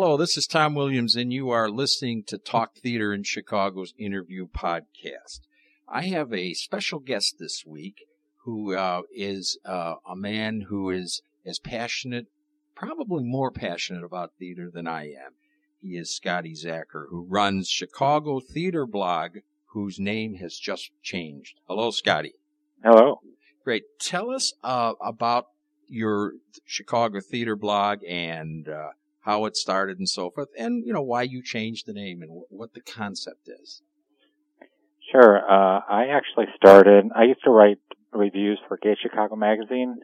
Hello, this is Tom Williams, and you are listening to Talk Theater in Chicago's interview podcast. I have a special guest this week who uh, is uh, a man who is as passionate, probably more passionate about theater than I am. He is Scotty Zacher, who runs Chicago Theater Blog, whose name has just changed. Hello, Scotty. Hello. Great. Tell us uh, about your Chicago Theater Blog and uh, how it started and so forth, and you know why you changed the name and what the concept is. Sure. Uh, I actually started. I used to write reviews for Gay Chicago magazine,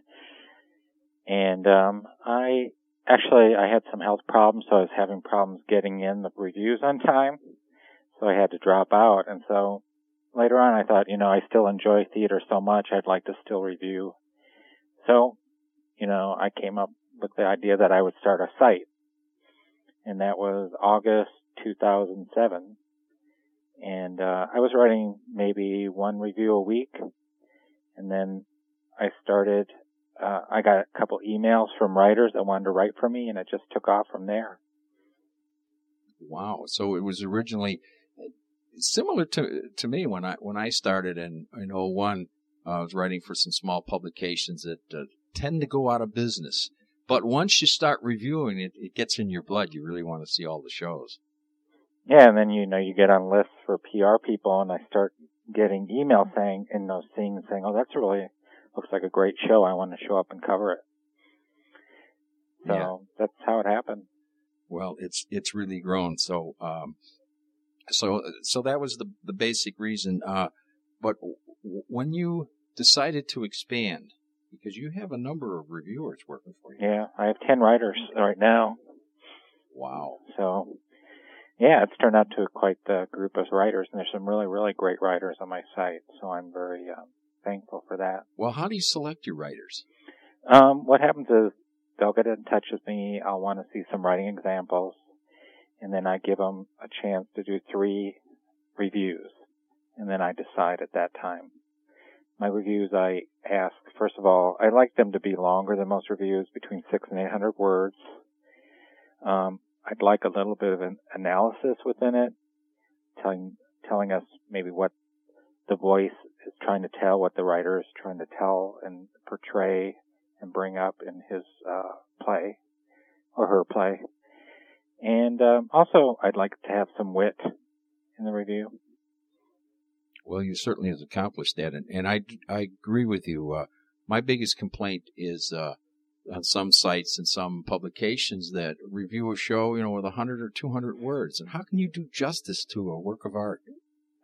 and um, I actually I had some health problems, so I was having problems getting in the reviews on time, so I had to drop out. And so later on, I thought, you know, I still enjoy theater so much, I'd like to still review. So, you know, I came up with the idea that I would start a site, and that was August 2007 and uh, I was writing maybe one review a week, and then I started. Uh, I got a couple emails from writers that wanted to write for me, and it just took off from there. Wow! So it was originally similar to to me when I when I started in in 01, uh, I was writing for some small publications that uh, tend to go out of business. But once you start reviewing it, it gets in your blood. You really want to see all the shows. Yeah, and then you know you get on lists for PR people, and I start getting emails saying, and those seeing saying, "Oh, that's really looks like a great show. I want to show up and cover it." So Yeah. that's how it happened. Well, it's it's really grown. So um, so so that was the the basic reason. Uh, but w- when you decided to expand, because you have a number of reviewers working for you. Yeah, I have ten writers right now. Wow. So, yeah, it's turned out to quite the group of writers, and there's some really, really great writers on my site. So I'm very um, thankful for that. Well, how do you select your writers? Um, what happens is they'll get in touch with me. I'll want to see some writing examples, and then I give them a chance to do three reviews, and then I decide at that time. My reviews, I ask first of all, I like them to be longer than most reviews, between six and eight hundred words. Um, I'd like a little bit of an analysis within it, telling telling us maybe what the voice is trying to tell, what the writer is trying to tell and portray and bring up in his uh, play or her play. And um, also, I'd like to have some wit in the review. Well, you certainly has accomplished that, and, and I, I agree with you. Uh, my biggest complaint is uh, on some sites and some publications that review a show, you know, with 100 or 200 words. And how can you do justice to a work of art?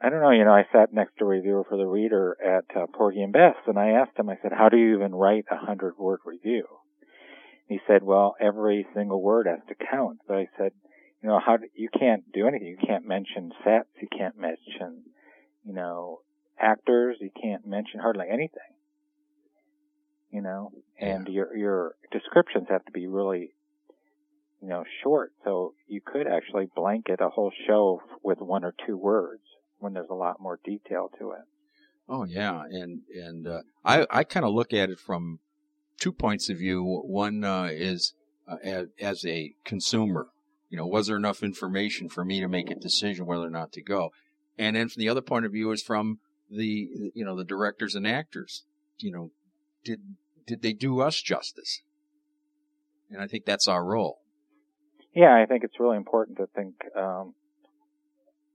I don't know, you know, I sat next to a reviewer for the reader at uh, Porgy and Bess, and I asked him, I said, how do you even write a hundred word review? He said, well, every single word has to count. But I said, you know, how do, you can't do anything. You can't mention sets. You can't mention, you know, actors. You can't mention hardly anything. You know, and your your descriptions have to be really, you know, short. So you could actually blanket a whole show with one or two words when there's a lot more detail to it. Oh yeah, and and uh, I I kind of look at it from two points of view. One uh, is uh, as, as a consumer, you know, was there enough information for me to make a decision whether or not to go? And then from the other point of view is from the you know the directors and actors. You know, did did they do us justice? And I think that's our role. Yeah, I think it's really important to think um,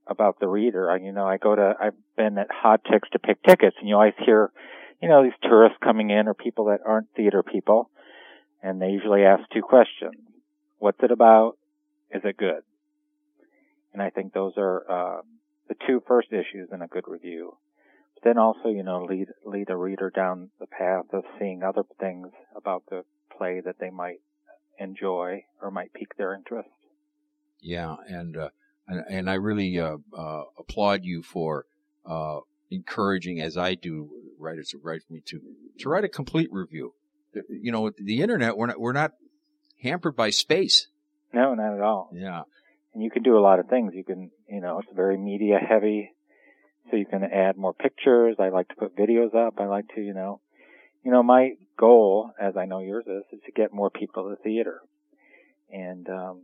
about the reader. I, you know, I go to, I've been at Hot Tix to pick tickets, and you always hear, you know, these tourists coming in or people that aren't theater people, and they usually ask two questions: What's it about? Is it good? And I think those are uh, the two first issues in a good review. But then also, you know, lead lead a reader down the path of seeing other things about the play that they might enjoy or might pique their interest. Yeah, and uh, and, and I really uh, uh, applaud you for uh, encouraging, as I do, writers who write for me to to write a complete review. You know, the internet, we're not we're not hampered by space. No, not at all. Yeah, And you can do a lot of things. You can, you know, it's very media heavy, so you can add more pictures. I like to put videos up. I like to, you know, you know, my goal, as I know yours is, is to get more people to the theater. And um,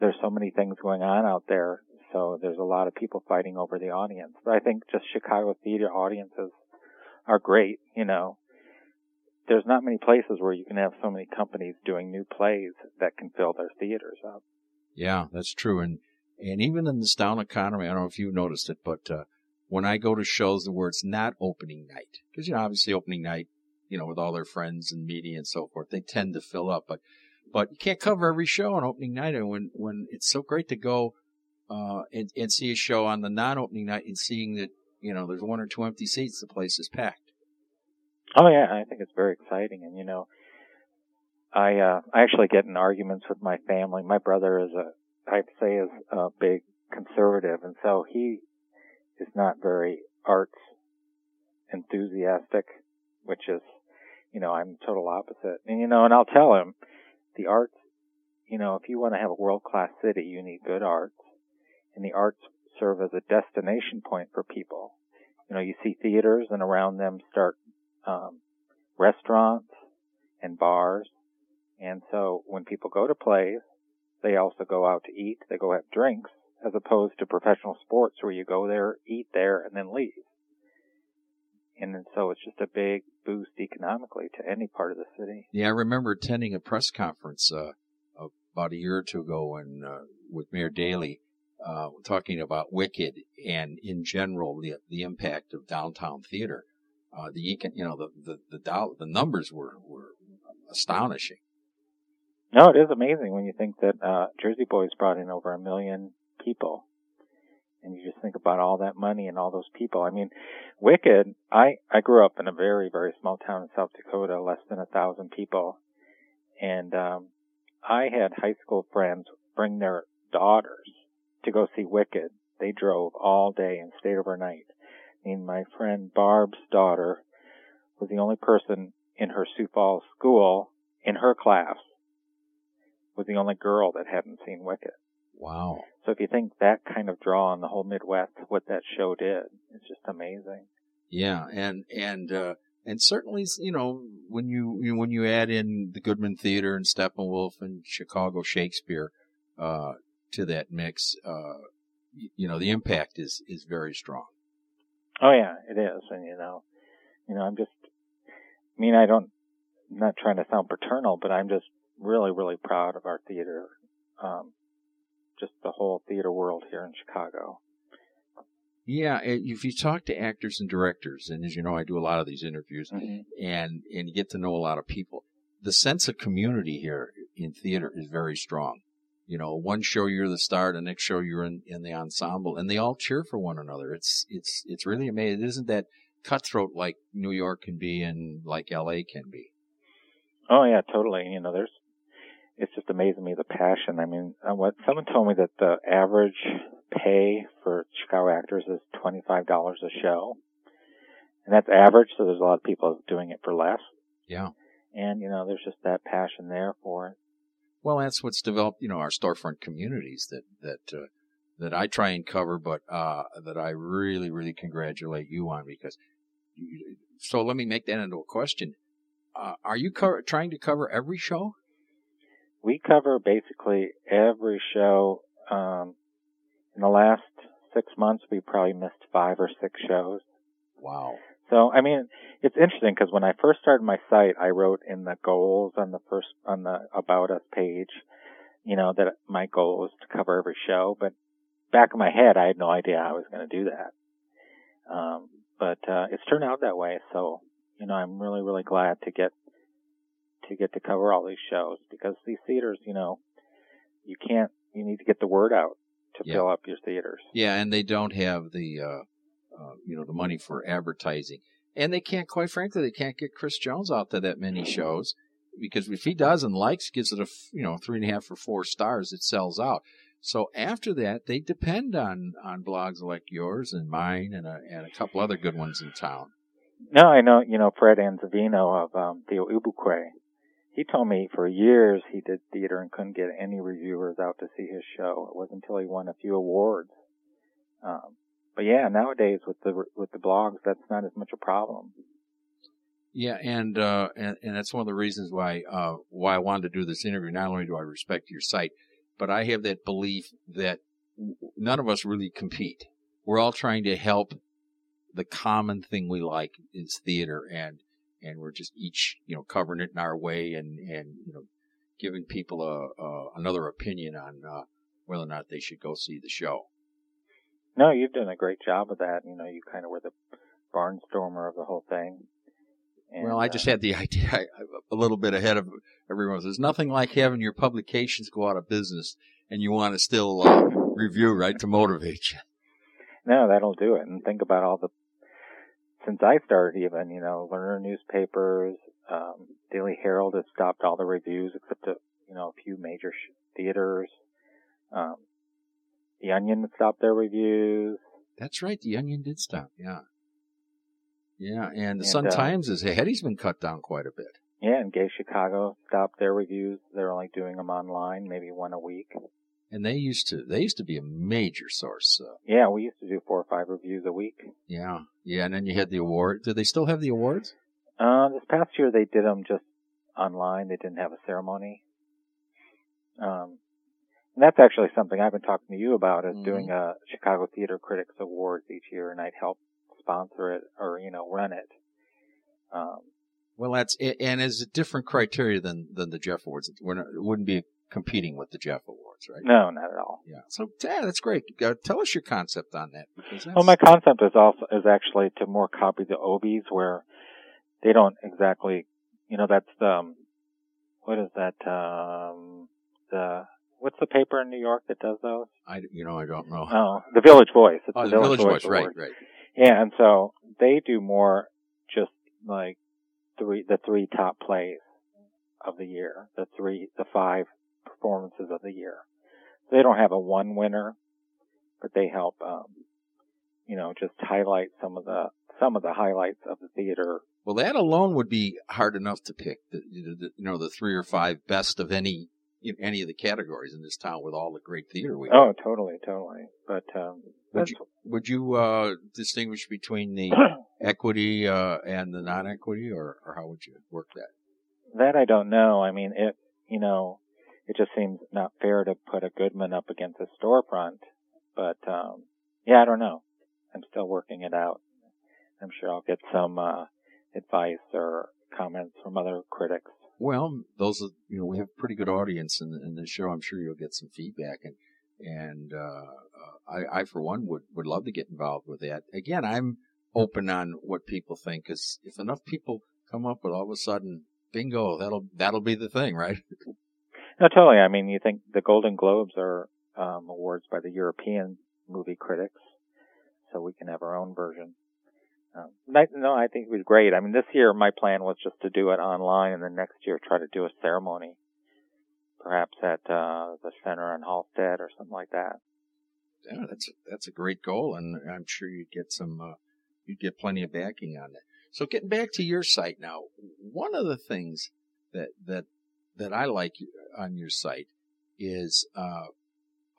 there's so many things going on out there. So there's a lot of people fighting over the audience. But I think just Chicago theater audiences are great. You know, there's not many places where you can have so many companies doing new plays that can fill their theaters up. Yeah, that's true. And and even in this down economy, I don't know if you've noticed it, but uh, when I go to shows where it's not opening night, because you know obviously opening night, you know, with all their friends and media and so forth, they tend to fill up. But but you can't cover every show on opening night. And when when it's so great to go uh, and and see a show on the non-opening night and seeing that you know there's one or two empty seats, the place is packed. Oh yeah, I think it's very exciting, and you know, I uh, I actually get in arguments with my family. My brother is a I'd say is a big conservative, and so he is not very arts enthusiastic, which is, you know, I'm total opposite. And you know, and I'll tell him, the arts, you know, if you want to have a world class city, you need good arts, and the arts serve as a destination point for people. You know, you see theaters, and around them start um, restaurants and bars, and so when people go to plays, they also go out to eat, they go have drinks, as opposed to professional sports where you go there, eat there, and then leave. And so it's just a big boost economically to any part of the city. Yeah, I remember attending a press conference uh, about a year or two ago and uh, with Mayor Daley uh, talking about Wicked and in general the the impact of downtown theater. Uh, the you know the the the, the numbers were were astonishing. No, it is amazing when you think that uh, Jersey Boys brought in over a million people. And you just think about all that money and all those people. I mean, Wicked, I, I grew up in a very, very small town in South Dakota, less than a thousand people. And, um, I had high school friends bring their daughters to go see Wicked. They drove all day and stayed overnight. I mean, my friend Barb's daughter was the only person in her Sioux Falls school in her class was the only girl that hadn't seen Wicked. Wow. So if you think that kind of draw on the whole Midwest, what that show did, it's just amazing. Yeah, and and uh, and certainly, you know, when you, you when you add in the Goodman Theater and Steppenwolf and Chicago Shakespeare uh, to that mix, uh, you know, the impact is is very strong. Oh yeah, it is, and you know, you know, I'm just, I mean, I don't, I'm not trying to sound paternal, but I'm just really, really proud of our theater. Um, just the whole theater world here in Chicago. Yeah, if you talk to actors and directors, and as you know, I do a lot of these interviews, mm-hmm. and and you get to know a lot of people. The sense of community here in theater is very strong. You know, one show you're the star, the next show you're in, in the ensemble, and they all cheer for one another. It's it's it's really amazing. It isn't that cutthroat like New York can be and like LA can be. Oh yeah, totally. You know, there's it's just amazing me the passion. I mean, uh, what someone told me that the average pay for Chicago actors is twenty five dollars a show, and that's average. So there's a lot of people doing it for less. Yeah. And you know, there's just that passion there for it. Well, that's what's developed. You know, our storefront communities that that uh, that I try and cover, but uh, that I really, really congratulate you on because. You, so let me make that into a question. Uh, are you co- trying to cover every show? We cover basically every show. Um, in the last six months, we probably missed five or six shows. Wow. So, I mean, it's interesting because when I first started my site, I wrote in the goals on the first, on the About Us page, you know, that my goal was to cover every show, but back in my head, I had no idea I was going to do that. Um, but, uh, it's turned out that way. So, you know, I'm really, really glad to get to get to cover all these shows because these theaters, you know, you can't, you need to get the word out to yeah. fill up your theaters. Yeah, and they don't have the, uh, uh, you know, the money for advertising. And they can't, quite frankly, they can't get Chris Jones out to that many shows because if he does and likes, gives it a, you know, three and a half or four stars, it sells out. So after that, they depend on, on blogs like yours and mine and a, and a couple other good ones in town. No, I know, you know, Fred Anzevino of um, Theo Ubique he told me for years he did theater and couldn't get any reviewers out to see his show. It wasn't until he won a few awards. Um, but yeah, nowadays with the with the blogs, that's not as much a problem. Yeah, and uh, and and that's one of the reasons why uh, why I wanted to do this interview. Not only do I respect your site, but I have that belief that none of us really compete. We're all trying to help the common thing we like is theater and and we're just each you know covering it in our way and and you know giving people a, a another opinion on uh, whether or not they should go see the show. No, you've done a great job of that. You know, you kind of were the barnstormer of the whole thing. And, well, I just uh, had the idea a little bit ahead of everyone. There's nothing like having your publications go out of business and you want to still uh, review, right, to motivate you. No, that'll do it. And think about all the since I started even, you know, Lerner newspapers, um, Daily Herald has stopped all the reviews except a, you know, a few major sh- theaters. Um, the Onion stopped their reviews. That's right. The Onion did stop. Yeah. Yeah. And the and, Sun uh, Times is. He's been cut down quite a bit. Yeah. And Gay Chicago stopped their reviews. They're only doing them online, maybe one a week. And they used to, they used to be a major source. Uh, yeah. We used to do four or five reviews a week. Yeah. Yeah. And then you had the award. Do they still have the awards? Uh, this past year they did them just online. They didn't have a ceremony. Um, and that's actually something I've been talking to you about is mm-hmm. doing a Chicago Theater Critics Awards each year, and I'd help sponsor it or you know run it. Um, well, that's and is a different criteria than than the Jeff Awards. Not, it wouldn't be competing with the Jeff Awards, right? No, not at all. Yeah. So yeah, that's great. Uh, tell us your concept on that. Well, my concept is also is actually to more copy the Obies, where they don't exactly, you know, that's the um, what is that um, the What's the paper in New York that does those? I, you know, I don't know. Oh, the Village Voice. It's oh, the, Village, Village, Voice, right, right. Yeah, and so they do more just like three, the three top plays of the year, the three, the five performances of the year. They don't have a one winner, but they help, um, you know, just highlight some of the some of the highlights of the theater. Well, that alone would be hard enough to pick. The, you know, the three or five best of any in any of the categories in this town with all the great theater we have. Oh, totally, totally. But um, would you would you uh, distinguish between the equity uh, and the non-equity, or or how would you work that? That I don't know. I mean, it you know, it just seems not fair to put a Goodman up against a storefront. But um, yeah, I don't know. I'm still working it out. I'm sure I'll get some uh, advice or comments from other critics well, those are, you know, we have a pretty good audience in, in the show. I'm sure you'll get some feedback and, and, uh, uh, I, I, for one, would, would love to get involved with that. Again, I'm open on what people think because if enough people come up with all of a sudden, bingo, that'll, that'll be the thing, right? No, totally. I mean, you think the Golden Globes are, um, awards by the European movie critics, so we can have our own version. Um, no, I think it was great. I mean, this year my plan was just to do it online, and then next year try to do a ceremony, perhaps at uh, the center on Halsted or something like that. Yeah, that's that's a great goal, and I'm sure you'd get some, uh, you'd get plenty of backing on that. So getting back to your site now, one of the things that that that I like on your site is uh,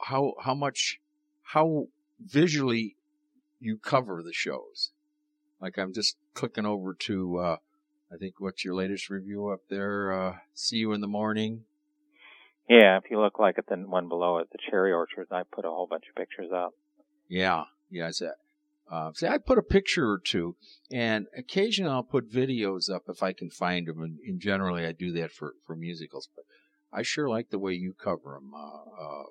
how how much how visually you cover the shows. Like I'm just clicking over to, uh, I think what's your latest review up there? Uh, see you in the morning. Yeah, if you look like at the one below it, the cherry orchard, I put a whole bunch of pictures up. Yeah, yeah, I said. Uh, see, I put a picture or two, and occasionally I'll put videos up if I can find them. And, and generally, I do that for for musicals. But I sure like the way you cover them. Uh, uh,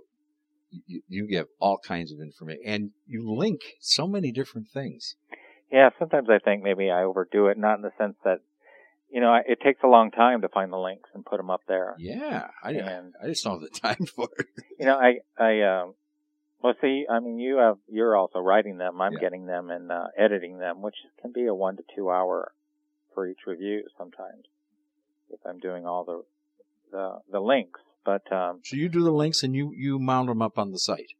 you, you give all kinds of information, and you link so many different things. Yeah, sometimes I think maybe I overdo it, not in the sense that, you know, it takes a long time to find the links and put them up there. Yeah, I and, I just don't have the time for it. you know, I I um, well, see, I mean, you have you're also writing them. I'm yeah. getting them and uh, editing them, which can be a one to two hour for each review sometimes if I'm doing all the the the links. But um, so you do the links and you you mount them up on the site.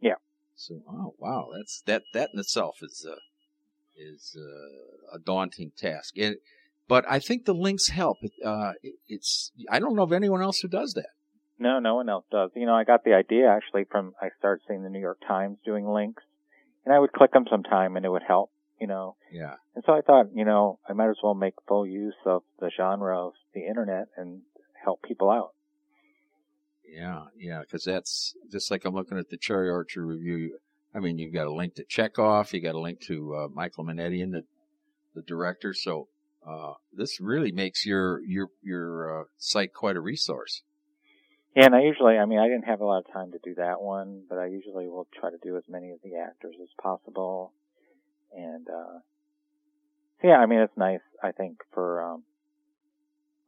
Yeah. So oh wow, that's that that in itself is uh, is uh, a daunting task. And, but I think the links help. Uh, it's I don't know of anyone else who does that. No, no one else does. You know, I got the idea actually from I started seeing the New York Times doing links, and I would click them sometime, and it would help. You know. Yeah. And so I thought, you know, I might as well make full use of the genre of the internet and help people out. Yeah, yeah, because that's just like I'm looking at the Cherry Orchard review. I mean, you've got a link to Chekhov, you got a link to uh, Michael Menendian, the the director. So uh, this really makes your your your uh, site quite a resource. Yeah, and I usually, I mean, I didn't have a lot of time to do that one, but I usually will try to do as many of the actors as possible. And, uh, so yeah, I mean, it's nice, I think, for, um,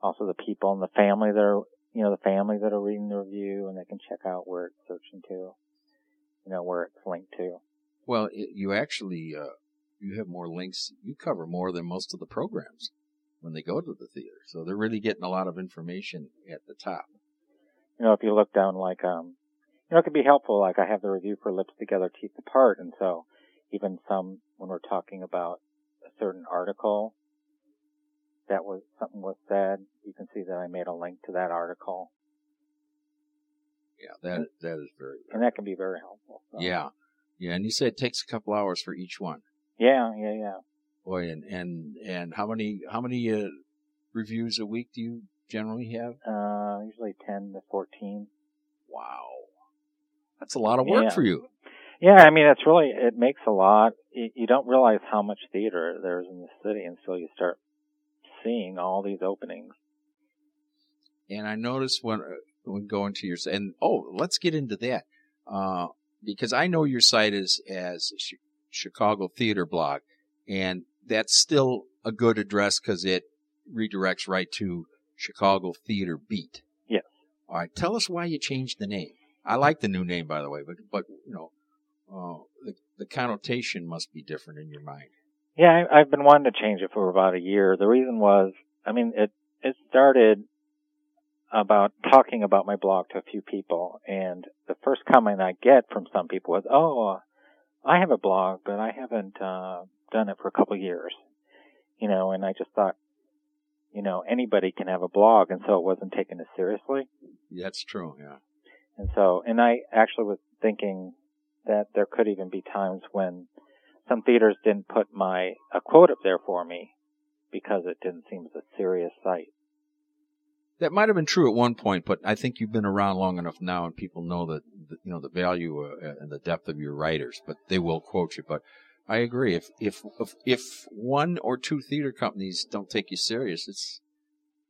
also the people and the family that are, you know, the families that are reading the review and they can check out where it's searching to, you know, where it's linked to. Well, it, you actually, uh, you have more links. You cover more than most of the programs when they go to the theater. So they're really getting a lot of information at the top you know, if you look down like, um, you know, it could be helpful. Like I have the review for Lips Together, Teeth Apart, and so even some when we're talking about a certain article that was something was said, you can see that I made a link to that article. Yeah, that that is very, and that can be very helpful. So. Yeah, yeah, and you said it takes a couple hours for each one. Yeah, yeah, yeah. Boy, and and and how many how many uh, reviews a week do you generally have? Uh, usually 10 to 14. Wow. That's a lot of work yeah. for you. Yeah, I mean, it's really, it makes a lot. You, you don't realize how much theater there's in the city until you start seeing all these openings. And I noticed when, uh, when going to your, and oh, let's get into that. Uh, because I know your site is as Chicago Theater Blog, and that's still a good address because it redirects right to Chicago Theater Beat. Yes. All right. Tell us why you changed the name. I like the new name, by the way, but but you know, uh, the the connotation must be different in your mind. Yeah, I, I've been wanting to change it for about a year. The reason was, I mean, it it started about talking about my blog to a few people, and the first comment I get from some people was, "Oh, I have a blog, but I haven't uh, done it for a couple of years." You know, and I just thought, you know, anybody can have a blog, and so it wasn't taken as seriously. That's true, yeah. And so, and I actually was thinking that there could even be times when some theaters didn't put my a quote up there for me because it didn't seem as a serious site. That might have been true at one point, but I think you've been around long enough now, and people know that you know the value uh, and the depth of your writers. But they will quote you. But I agree. If, if if if one or two theater companies don't take you serious, it's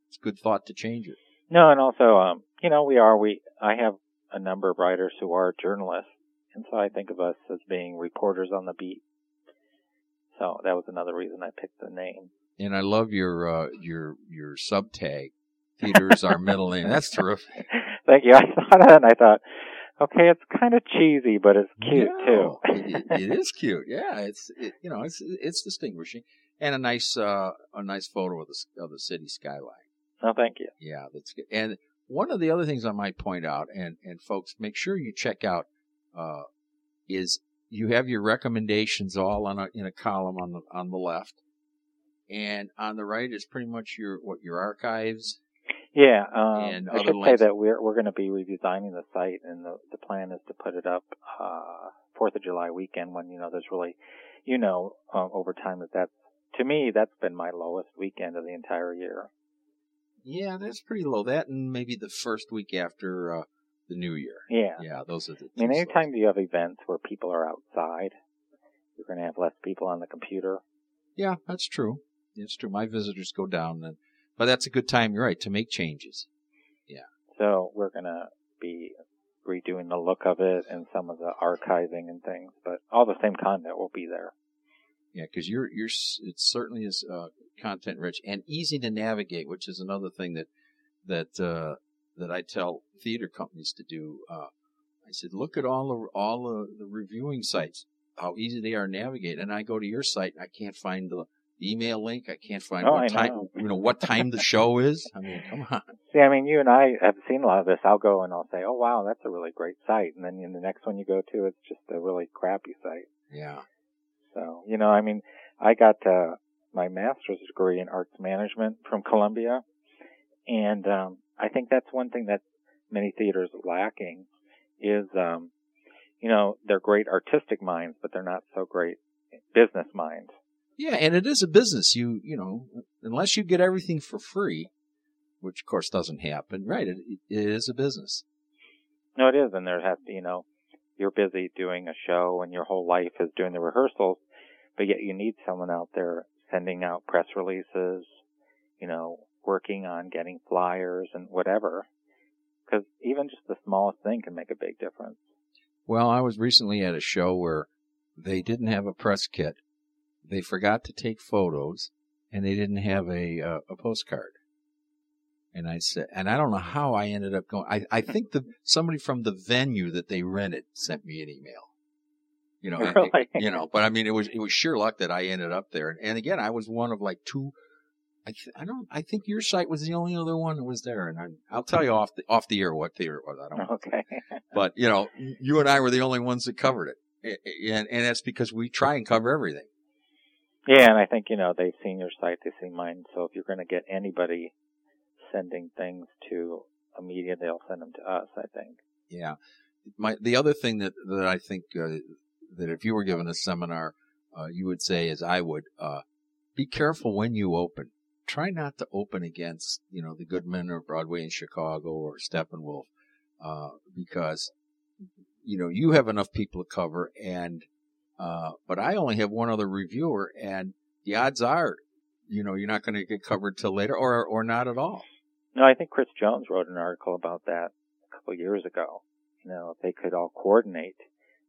it's good thought to change it. No, and also, um, you know, we are we. I have a number of writers who are journalists, and so I think of us as being reporters on the beat. So that was another reason I picked the name. And I love your uh, your your sub tag. Theaters are middle name. That's terrific. Thank you. I thought of that and I thought, okay, it's kind of cheesy, but it's cute no, too. it, it is cute. Yeah, it's it, you know it's it's distinguishing and a nice uh, a nice photo of the of the city skyline. Oh, thank you. Yeah, that's good. And one of the other things I might point out, and and folks, make sure you check out, uh, is you have your recommendations all on a in a column on the on the left, and on the right is pretty much your what your archives yeah, um, I should say that we're we're going to be redesigning the site, and the the plan is to put it up uh, Fourth of July weekend when you know there's really, you know, um, over time that that's to me that's been my lowest weekend of the entire year. Yeah, that's pretty low. That and maybe the first week after uh, the New Year. Yeah, yeah, those are the. I mean, anytime you have events where people are outside, you're going to have less people on the computer. Yeah, that's true. It's true. My visitors go down and but that's a good time, you're right, to make changes. Yeah. So we're gonna be redoing the look of it and some of the archiving and things, but all the same content will be there. Yeah, because you're you're it certainly is uh, content rich and easy to navigate, which is another thing that that uh, that I tell theater companies to do. Uh, I said, look at all the all the, the reviewing sites, how easy they are to navigate, and I go to your site, and I can't find the email link. I can't find oh, what I time, know. you know, what time the show is. I mean, come on. See, I mean, you and I have seen a lot of this. I'll go and I'll say, "Oh, wow, that's a really great site," and then in the next one you go to, it's just a really crappy site. Yeah. So, you know, I mean, I got uh, my master's degree in arts management from Columbia, and um, I think that's one thing that many theaters are lacking is, um, you know, they're great artistic minds, but they're not so great business minds. Yeah, and it is a business. You you know, unless you get everything for free, which of course doesn't happen, right? It, it is a business. No, it is, and there has to, you know, you're busy doing a show and your whole life is doing the rehearsals, but yet you need someone out there sending out press releases, you know, working on getting flyers and whatever. Because even just the smallest thing can make a big difference. Well, I was recently at a show where they didn't have a press kit. They forgot to take photos and they didn't have a, uh, a postcard. And I said, and I don't know how I ended up going. I, I think the somebody from the venue that they rented sent me an email. You know, really? you know, but I mean, it was it was sheer luck that I ended up there. And, and again, I was one of like two. I th- I don't. I think your site was the only other one that was there, and I, will tell you off the off the air what theater it was. I don't. know. Okay. but you know, you and I were the only ones that covered it, and and that's because we try and cover everything. Yeah, and I think you know they've seen your site, they've seen mine. So if you're going to get anybody sending things to a media, they'll send them to us. I think. Yeah, my the other thing that that I think uh, that if you were given a seminar, uh, you would say, as I would, uh, be careful when you open. Try not to open against you know the Goodman or Broadway in Chicago or Steppenwolf, uh, because you know you have enough people to cover, and uh, but I only have one other reviewer, and the odds are, you know, you're not going to get covered till later, or or not at all. No, I think Chris Jones wrote an article about that a couple of years ago. You know, if they could all coordinate.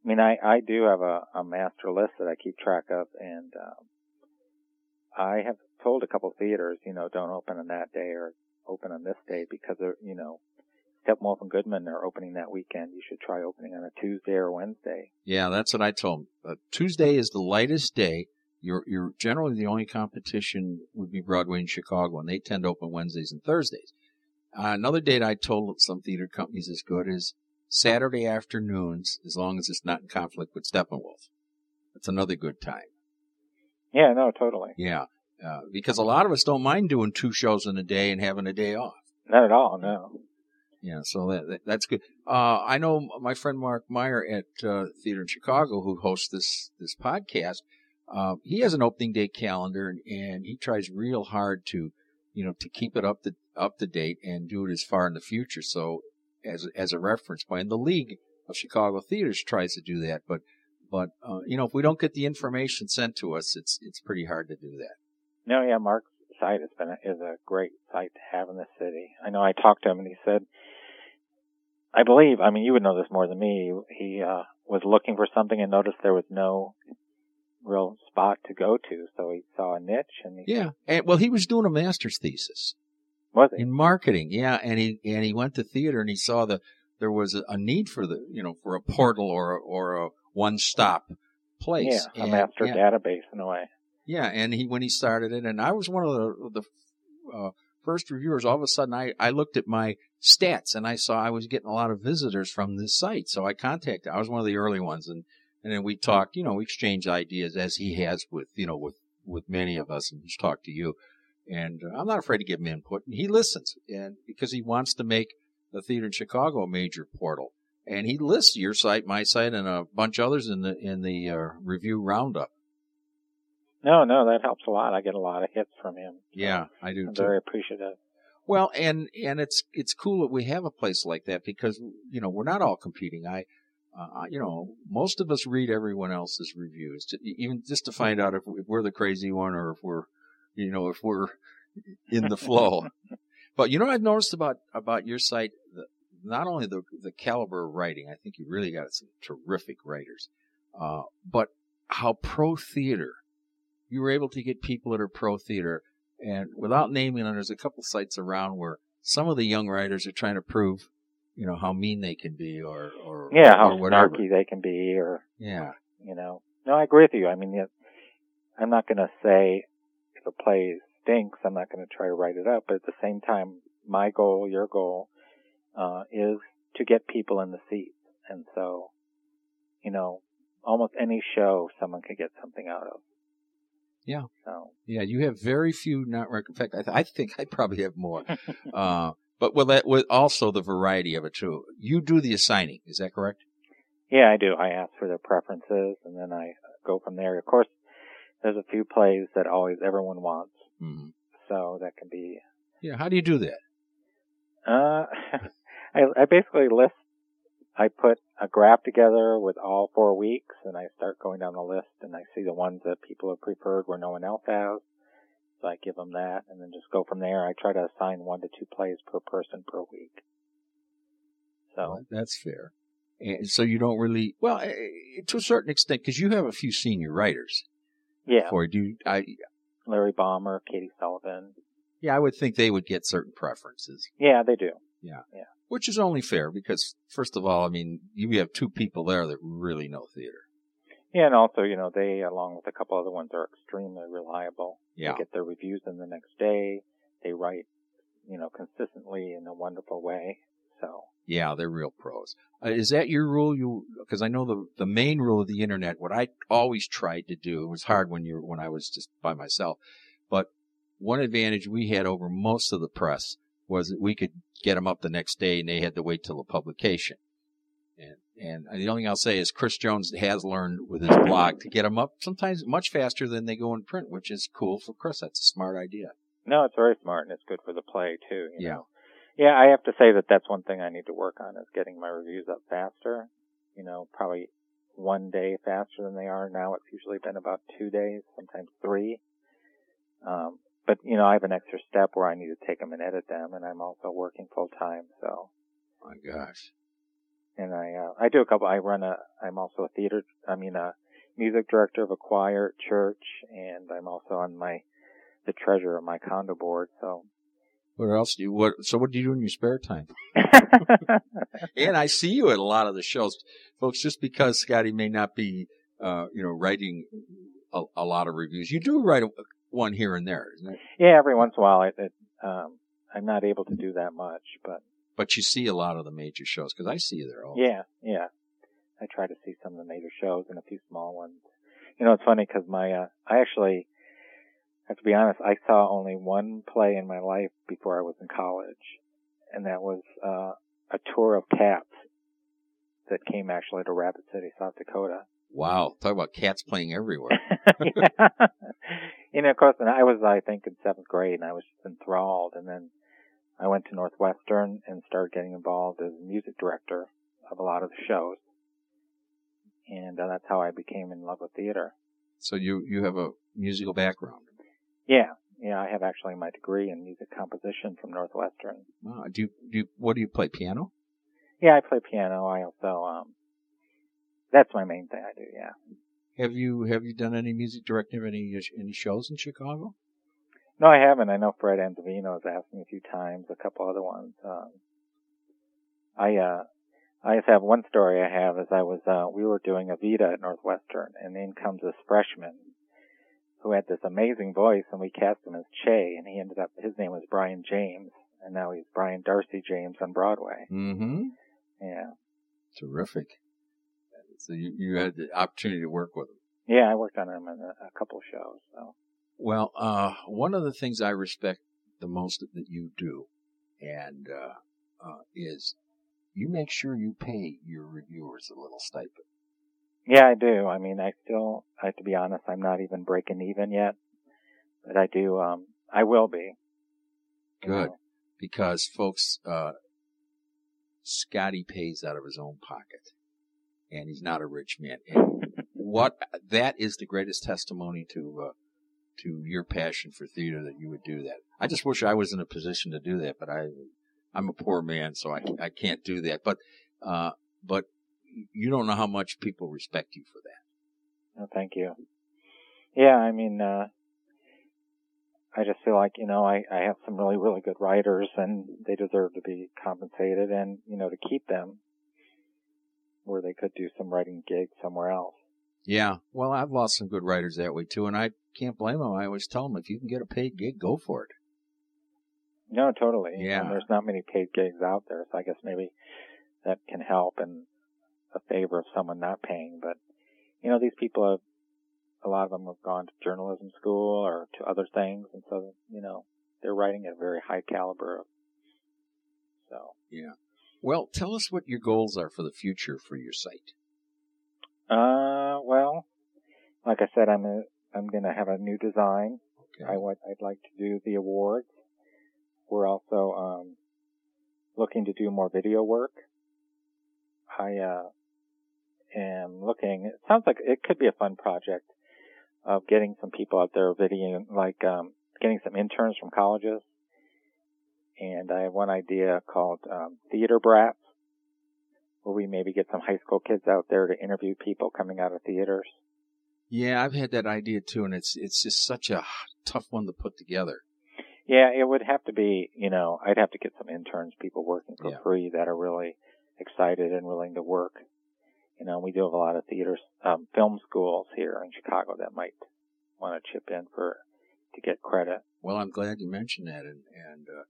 I mean, I, I do have a, a master list that I keep track of, and um, I have told a couple theaters, you know, don't open on that day or open on this day because, you know, Steppenwolf and Goodman are opening that weekend. You should try opening on a Tuesday or Wednesday. Yeah, that's what I told them. Uh, Tuesday is the lightest day. You're, you're generally the only competition would be Broadway in Chicago, and they tend to open Wednesdays and Thursdays. Uh, another date I told some theater companies is good is Saturday afternoons, as long as it's not in conflict with Steppenwolf. That's another good time. Yeah, no, totally. Yeah, uh, because a lot of us don't mind doing two shows in a day and having a day off. Not at all, no. Yeah, so that, that that's good. Uh, I know my friend Mark Meyer at uh, Theater in Chicago, who hosts this this podcast. Uh, he has an opening day calendar, and, and he tries real hard to, you know, to keep it up to up to date and do it as far in the future. So, as as a reference point, the League of Chicago Theaters tries to do that, but but uh, you know, if we don't get the information sent to us, it's it's pretty hard to do that. No, yeah, Mark's site has been a, is a great site to have in the city. I know I talked to him, and he said I believe, I mean, you would know this more than me. He uh, was looking for something and noticed there was no real spot to go to, so he saw a niche and he, yeah. And well, he was doing a master's thesis. Was he? in marketing? Yeah, and he and he went to theater and he saw the there was a, a need for the you know for a portal or a, or a one stop place. Yeah, a and, master yeah. database in a way. Yeah, and he when he started it, and I was one of the the uh, first reviewers. All of a sudden, I I looked at my stats and I saw I was getting a lot of visitors from this site. So I contacted, I was one of the early ones and, and then we talked, you know, we exchanged ideas as he has with, you know, with, with many of us and he's talked to you. And I'm not afraid to give him input and he listens and because he wants to make the theater in Chicago a major portal. And he lists your site, my site, and a bunch others in the, in the uh, review roundup. No, no, that helps a lot. I get a lot of hits from him. So yeah, I do I'm too. Very appreciative. Well, and and it's it's cool that we have a place like that because you know we're not all competing. I, uh, you know, most of us read everyone else's reviews, to, even just to find out if, we're the crazy one or if we're, you know, if we're in the flow. but you know, I've noticed about about your site, the, not only the the caliber of writing, I think you really got some terrific writers, uh, but how pro theater you were able to get people that are pro theater and without naming them, there's a couple sites around where some of the young writers are trying to prove, you know, how mean they can be or, or yeah, how or whatever. snarky they can be or, yeah, you know. No, I agree with you. I mean, I'm not going to say if a play stinks, I'm not going to try to write it up, but at the same time, my goal, your goal, uh, is to get people in the seats. And so, you know, almost any show someone could get something out of. Yeah. So. Yeah, you have very few not rec- In fact, I, th- I think I probably have more. uh, but with that, with also the variety of it too. You do the assigning, is that correct? Yeah, I do. I ask for their preferences, and then I go from there. Of course, there's a few plays that always everyone wants, mm-hmm. so that can be. Yeah, how do you do that? Uh, I, I basically list I put a graph together with all four weeks and I start going down the list and I see the ones that people have preferred where no one else has. So I give them that and then just go from there. I try to assign one to two plays per person per week. So Well, that's fair. And so you don't really, well, eh, eh, to a certain extent, because you have a few senior writers yeah, for you. Do I, Larry Bommer, Katie Sullivan. yeah, I would think they would get certain preferences, Yeah, they do. Which is only fair because, first of all, I mean, you have two people there that really know theater. Yeah, and also, you know, they, along with a couple other ones, are extremely reliable. Yeah. They get their reviews in the next day. They write, you know, consistently in a wonderful way. So, Yeah, they're real pros. Uh, is that your rule? You because I know the the main rule of the internet. What I always tried to do. It was hard when you when I was just by myself, but one advantage we had over most of the press was that we could get them up the next day, and they had to wait till the publication. And and the only thing I'll say is Chris Jones has learned with his blog to get them up sometimes much faster than they go in print, which is cool for Chris. That's a smart idea. no, it's very smart and it's good for the play too. You Yeah. Know? Yeah, I have to say that that's one thing I need to work on is getting my reviews up faster. You know, probably one day faster than they are now. It's usually been about two days, sometimes three. Um, but you know, I have an extra step where I need to take them and edit them, and I'm also working full time, so My gosh. and I uh, I do a couple. I run a. I'm also a theater. I mean, a music director of a choir at church, and I'm also on my the treasurer of my condo board. So, What else do you what? So what do you do in your spare time? And I see you at a lot of the shows, folks. Just because Scotty may not be, uh, you know, writing a, a lot of reviews, you do write a, one here and there, isn't it? yeah, every once in a while, it, it, um, I'm not able to do that much, but But you see a lot of the major shows because I see you there. All yeah, yeah. I try to see some of the major shows and a few small ones. You know, it's funny because my uh, I actually have to be honest. I saw only one play in my life before I was in college, and that was uh, a tour of cats that came actually to Rapid City, South Dakota. Wow, talk about cats playing everywhere. You know, of course, and I was, I think, in seventh grade, and I was just enthralled. And then I went to Northwestern and started getting involved as music director of a lot of the shows. And uh, that's how I became in love with theater. so you you have a musical background. Yeah, yeah, I have actually my degree in music composition from Northwestern. Wow. Do you, do you, what do you play? Piano? Yeah, I play piano. I also, um, that's my main thing I do. Yeah. Have you have you done any music directing of any any shows in Chicago? No, I haven't. I know Fred Anzevino has asked me a few times, a couple other ones. Um, I, uh, I just have one story I have is I was, uh, we were doing Evita at Northwestern and in comes this freshman who had this amazing voice and we cast him as Che and he ended up, his name was Brian James and now he's Brian Darcy James on Broadway. Mm-hmm. Yeah. Terrific. So you, you had the opportunity to work with him. Yeah, I worked on him in a, a couple shows, so. Well, uh, one of the things I respect the most that you do, and uh, uh, is you make sure you pay your reviewers a little stipend. Yeah, I do. I mean, I still, I have to be honest, I'm not even breaking even yet, but I do, um, I will be. you Good, know. because folks, uh, Scotty pays out of his own pocket, and he's not a rich man. And what that is the greatest testimony to uh, to your passion for theater that you would do that. I just wish I was in a position to do that, but I I'm a poor man, so I I can't do that. But uh, but you don't know how much people respect you for that. Oh, thank you. Yeah, I mean, uh, I just feel like, you know, I, I have some really, really good writers and they deserve to be compensated and, you know, to keep them where they could do some writing gigs somewhere else. Yeah, well, I've lost some good writers that way too, and I can't blame them. I always tell them if you can get a paid gig, go for it. No, totally. Yeah. And there's not many paid gigs out there, so I guess maybe that can help in a favor of someone not paying. But, you know, these people have, a lot of them have gone to journalism school or to other things, and so, you know, they're writing at a very high caliber. So, Yeah. Well, tell us what your goals are for the future for your site. uh, well, like I said, I'm a, I'm gonna have a new design. Okay. I would, I'd like to do the awards. We're also, um, looking to do more video work. I uh, am looking. It sounds like it could be a fun project of getting some people out there videoing, like um, getting some interns from colleges. And I have one idea called um, Theater Brats, where we maybe get some high school kids out there to interview people coming out of theaters. Yeah, I've had that idea too, and it's it's just such a tough one to put together. Yeah, it would have to be, you know, I'd have to get some interns, people working for Yeah. free that are really excited and willing to work. You know, we do have a lot of theaters, um, film schools here in Chicago that might want to chip in for, to get credit. Well, I'm glad you mentioned that, and and uh,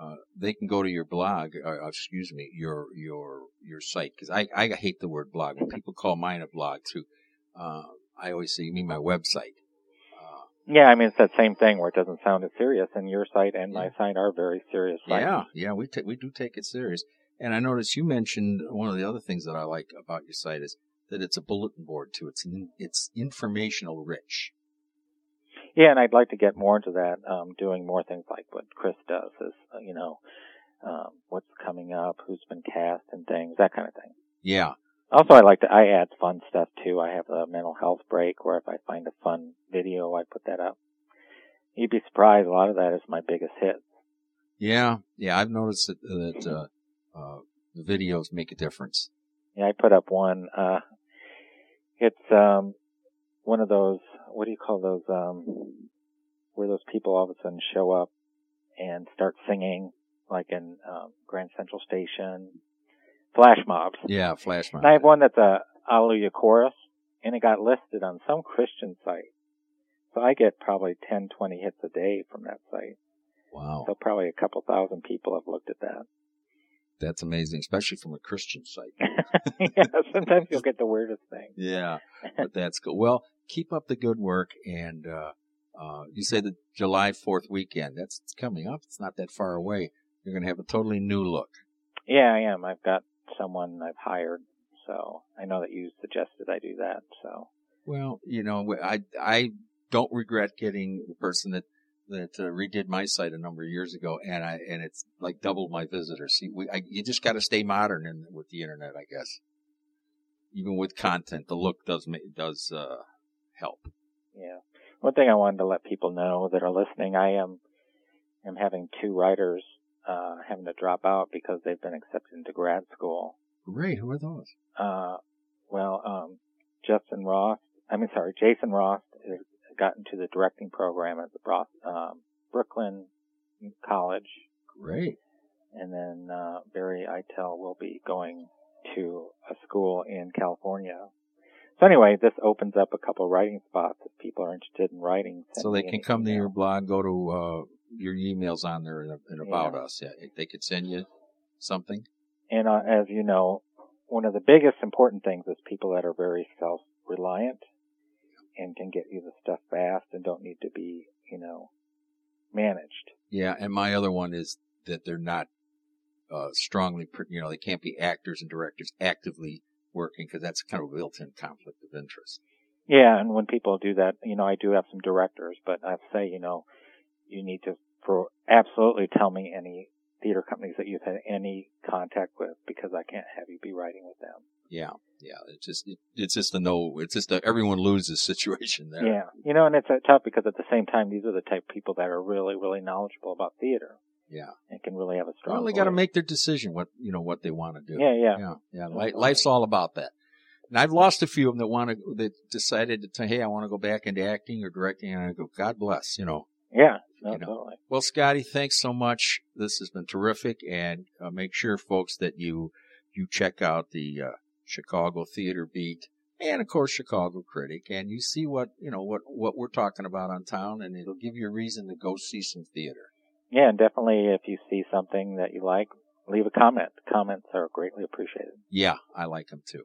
uh, they can go to your blog, uh, excuse me, your your your site, because I I hate the word blog. When people call mine a blog too, uh, I always say you mean my website. Uh, Yeah, I mean, it's that same thing where it doesn't sound as serious and your site and my site are very serious sites. yeah, yeah, we ta we do take it serious. And I noticed you mentioned one of the other things that I like about your site is that it's a bulletin board too. It's in, it's informational rich. Yeah, and I'd like to get more into that, um, doing more things like what Chris does is, uh, you know, um, what's coming up, who's been cast and things, that kind of thing. Yeah, Also, I like to, I add fun stuff too. I have a mental health break where if I find a fun video, I put that up. You'd be surprised, a lot of that is my biggest hit. yeah, yeah. I've noticed that that uh, uh, the videos make a difference. Yeah, I put up one, uh, it's, um, one of those, what do you call those, um, where those people all of a sudden show up and start singing, like in, um, Grand Central Station, flash mobs. Yeah, flash mobs. And I have one that's a Alleluia chorus, and it got listed on some Christian site. So I get probably 10, 20 hits a day from that site. Wow, So probably a couple thousand people have looked at that. that's amazing, especially from a Christian site. yeah, sometimes you'll get the weirdest thing. Yeah, but that's cool. Well, keep up the good work, and uh, uh, you say the July Fourth weekend. That's coming up. It's not that far away. You're going to have a totally new look. Yeah, I am. I've got someone I've hired, so I know that you suggested I do that. So Well, you know, I I don't regret getting the person that that uh, redid my site a number of years ago, and I and it's like doubled my visitors. See, we I, you just got to stay modern in, with the internet, I guess. Even with content, the look does does uh, help. yeah, one thing I wanted to let people know that are listening, I am am having two writers uh, having to drop out because they've been accepted into grad school. Great. Who are those? Uh, well, um, Justin Ross, I mean, sorry, Jason Ross has got into the directing program at the Bro- um, Brooklyn College, Great. and then uh, Barry Eitel will be going to a school in California. So anyway, this opens up a couple writing spots if people are interested in writing. So they can an come to your blog, go to uh, your emails on there and, and about Yeah. us. Yeah, they could send you something. And uh, as you know, one of the biggest important things is people that are very self-reliant and can get you the stuff fast and don't need to be, you know, managed. Yeah, and my other one is that they're not uh, strongly, you know, they can't be actors and directors actively working because that's kind of a built-in conflict of interest. Yeah, and when people do that, you know, I do have some directors, but I say, you know, you need to for absolutely tell me any theater companies that you've had any contact with because I can't have you be writing with them. Yeah, yeah. It's just it, it's just a no. It's just a everyone loses situation there. Yeah, you know, and it's uh, tough because at the same time, these are the type of people that are really, really knowledgeable about theater Yeah. and can really have a strong. Well, they got to make their decision what you know what they want to do. Yeah, yeah, yeah, yeah. Li- Absolutely. life's all about that. And I've lost a few of them that want to that decided to say, hey, I want to go back into acting or directing, and I go, God bless, you know. yeah. No, You know. totally. Well, Scotty, thanks so much. This has been terrific, and uh, make sure, folks, that you you check out the uh, Chicago Theater Beat and, of course, Chicago Critic, and you see what you know what what we're talking about on town, and it'll give you a reason to go see some theater. Yeah, and definitely if you see something that you like, leave a comment. Comments are greatly appreciated. Yeah, I like them too.